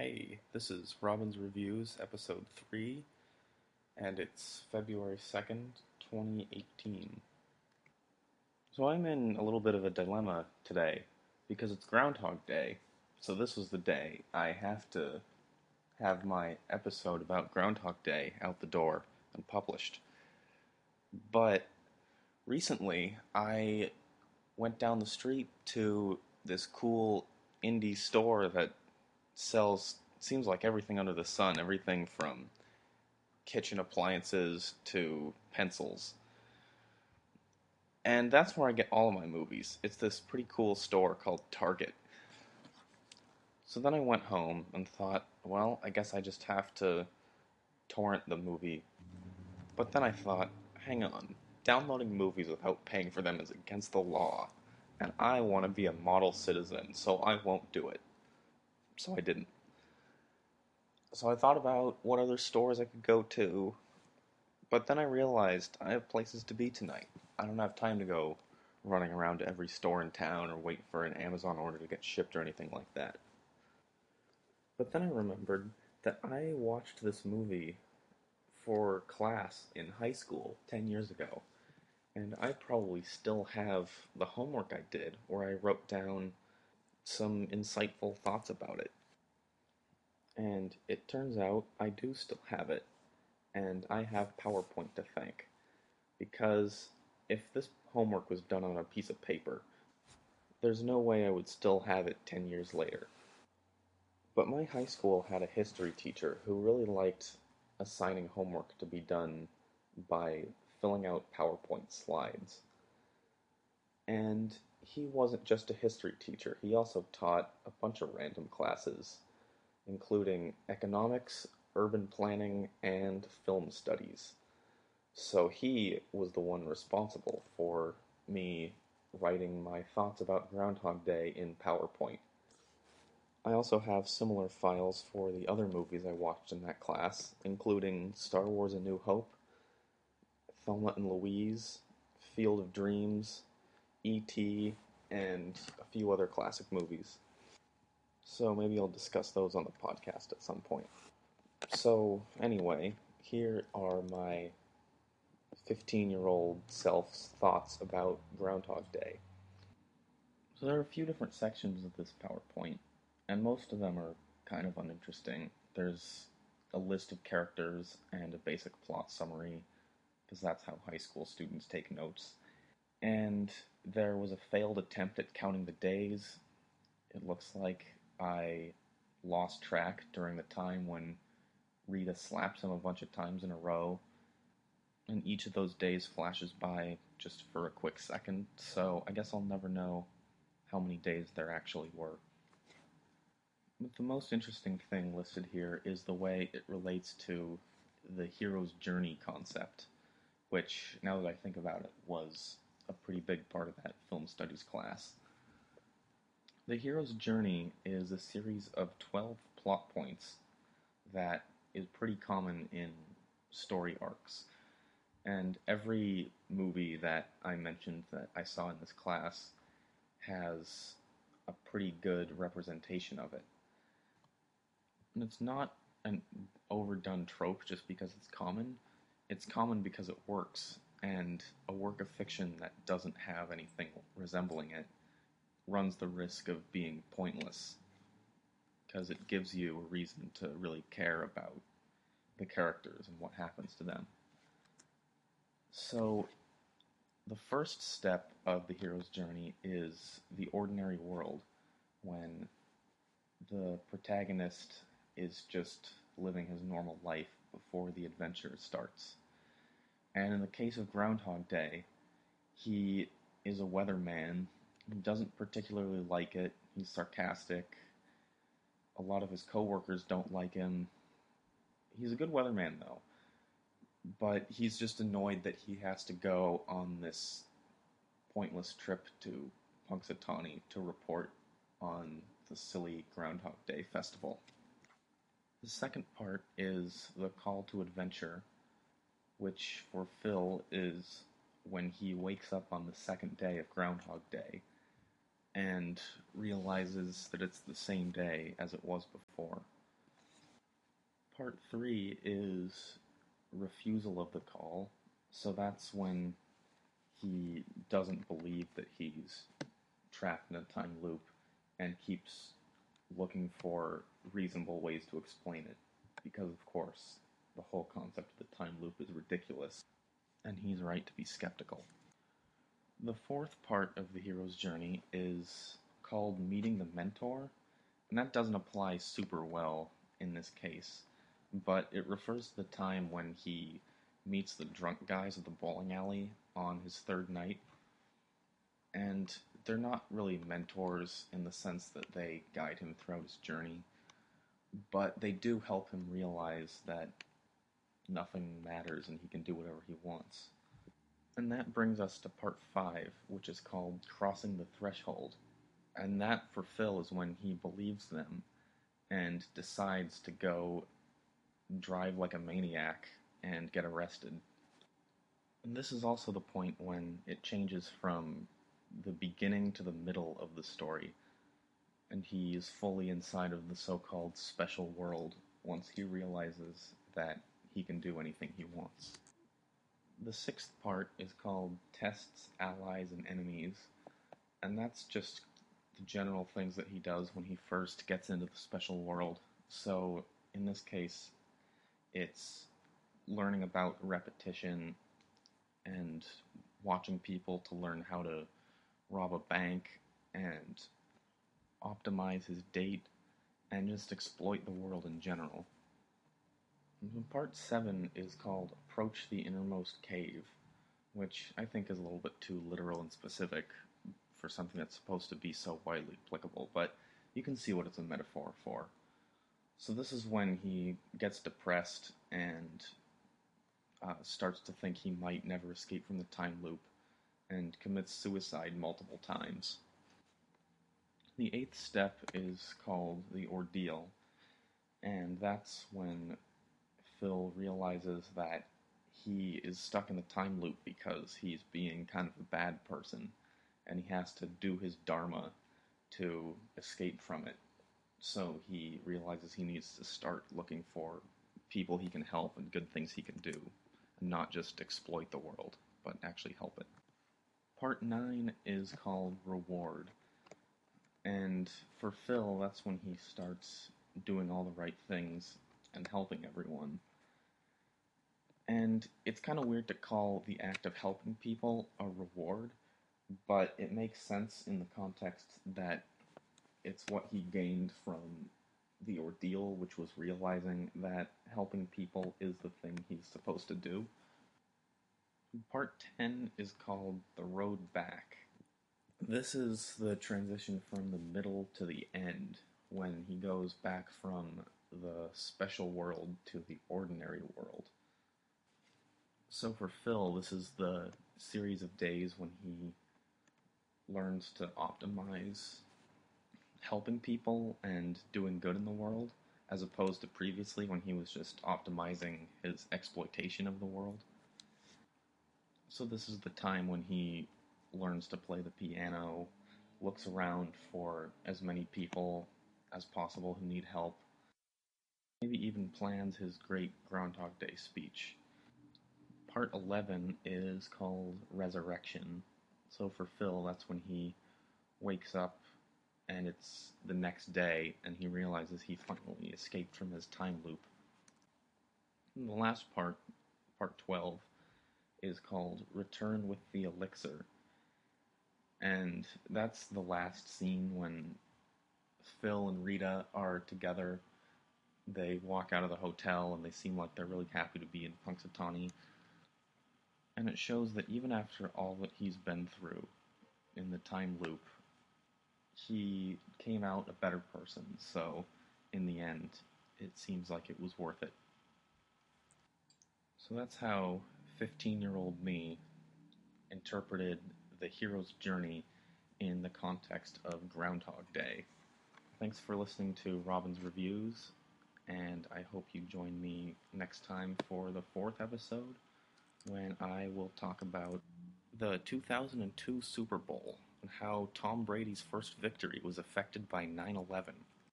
Hey, this is Robin's Reviews, episode 3, and it's February 2nd, 2018. So I'm in a little bit of a dilemma today because it's Groundhog Day. So this was the day I have to have my episode about Groundhog Day out the door and published. But recently I went down the street to this cool indie store that sells seems like everything under the sun, everything from kitchen appliances to pencils. And that's where I get all of my movies. It's this pretty cool store called Target. So then I went home and thought, well, I guess I just have to torrent the movie. But then I thought, hang on, downloading movies without paying for them is against the law. And I want to be a model citizen, so I won't do it so I didn't. So I thought about what other stores I could go to, but then I realized I have places to be tonight. I don't have time to go running around to every store in town or wait for an Amazon order to get shipped or anything like that. But then I remembered that I watched this movie for class in high school 10 years ago. And I probably still have the homework I did where I wrote down some insightful thoughts about it. And it turns out I do still have it, and I have PowerPoint to thank. Because if this homework was done on a piece of paper, there's no way I would still have it 10 years later. But my high school had a history teacher who really liked assigning homework to be done by filling out PowerPoint slides. And he wasn't just a history teacher, he also taught a bunch of random classes, including economics, urban planning, and film studies. So he was the one responsible for me writing my thoughts about Groundhog Day in PowerPoint. I also have similar files for the other movies I watched in that class, including Star Wars A New Hope, Thelma and Louise, Field of Dreams, E.T., and a few other classic movies. So maybe I'll discuss those on the podcast at some point. So, anyway, here are my 15 year old self's thoughts about Groundhog Day. So, there are a few different sections of this PowerPoint, and most of them are kind of uninteresting. There's a list of characters and a basic plot summary, because that's how high school students take notes and there was a failed attempt at counting the days. It looks like I lost track during the time when Rita slaps him a bunch of times in a row. And each of those days flashes by just for a quick second, so I guess I'll never know how many days there actually were. But the most interesting thing listed here is the way it relates to the hero's journey concept, which, now that I think about it, was a pretty big part of that film studies class. The hero's journey is a series of 12 plot points that is pretty common in story arcs. And every movie that I mentioned that I saw in this class has a pretty good representation of it. And it's not an overdone trope just because it's common. It's common because it works and a work of fiction that doesn't have anything resembling it runs the risk of being pointless because it gives you a reason to really care about the characters and what happens to them. So, the first step of the hero's journey is the ordinary world when the protagonist is just living his normal life before the adventure starts. And in the case of Groundhog Day, he is a weatherman. He doesn't particularly like it. He's sarcastic. A lot of his coworkers don't like him. He's a good weatherman, though. But he's just annoyed that he has to go on this pointless trip to Punxsutawney to report on the silly Groundhog Day festival. The second part is the call to adventure, which for Phil is when he wakes up on the second day of Groundhog Day and realizes that it's the same day as it was before. Part three is refusal of the call. So that's when he doesn't believe that he's trapped in a time loop and keeps looking for reasonable ways to explain it. Because, of course, the whole concept of the time loop is ridiculous, and he's right to be skeptical. The fourth part of the hero's journey is called Meeting the Mentor, and that doesn't apply super well in this case, but it refers to the time when he meets the drunk guys at the bowling alley on his third night. And they're not really mentors in the sense that they guide him throughout his journey, but they do help him realize that nothing matters and he can do whatever he wants. And that brings us to part five, which is called Crossing the Threshold. And that for Phil is when he believes them and decides to go drive like a maniac and get arrested. And this is also the point when it changes from the beginning to the middle of the story, and he is fully inside of the so called special world once he realizes that he can do anything he wants. The sixth part is called Tests, Allies, and Enemies, and that's just the general things that he does when he first gets into the special world. So, in this case, it's learning about repetition and watching people to learn how to rob a bank and optimize his date and just exploit the world in general. Part 7 is called Approach the Innermost Cave, which I think is a little bit too literal and specific for something that's supposed to be so widely applicable, but you can see what it's a metaphor for. So, this is when he gets depressed and uh, starts to think he might never escape from the time loop and commits suicide multiple times. The eighth step is called the ordeal, and that's when Phil realizes that he is stuck in the time loop because he's being kind of a bad person and he has to do his dharma to escape from it. So he realizes he needs to start looking for people he can help and good things he can do and not just exploit the world, but actually help it. Part 9 is called Reward. And for Phil, that's when he starts doing all the right things and helping everyone. And it's kind of weird to call the act of helping people a reward, but it makes sense in the context that it's what he gained from the ordeal, which was realizing that helping people is the thing he's supposed to do. Part 10 is called The Road Back. This is the transition from the middle to the end when he goes back from the special world to the ordinary world. So for Phil, this is the series of days when he learns to optimize helping people and doing good in the world, as opposed to previously when he was just optimizing his exploitation of the world. So this is the time when he learns to play the piano, looks around for as many people as possible who need help, maybe even plans his great Groundhog Day speech. Part 11 is called Resurrection. So for Phil, that's when he wakes up and it's the next day, and he realizes he finally escaped from his time loop. And the last part, part 12, is called Return with the Elixir. And that's the last scene when Phil and Rita are together. They walk out of the hotel and they seem like they're really happy to be in Punxsutawney. And it shows that even after all that he's been through in the time loop, he came out a better person. So, in the end, it seems like it was worth it. So that's how 15 year old me interpreted the hero's journey in the context of Groundhog Day. Thanks for listening to Robin's Reviews, and I hope you join me next time for the fourth episode when I will talk about the 2002 Super Bowl and how Tom Brady's first victory was affected by 9 11.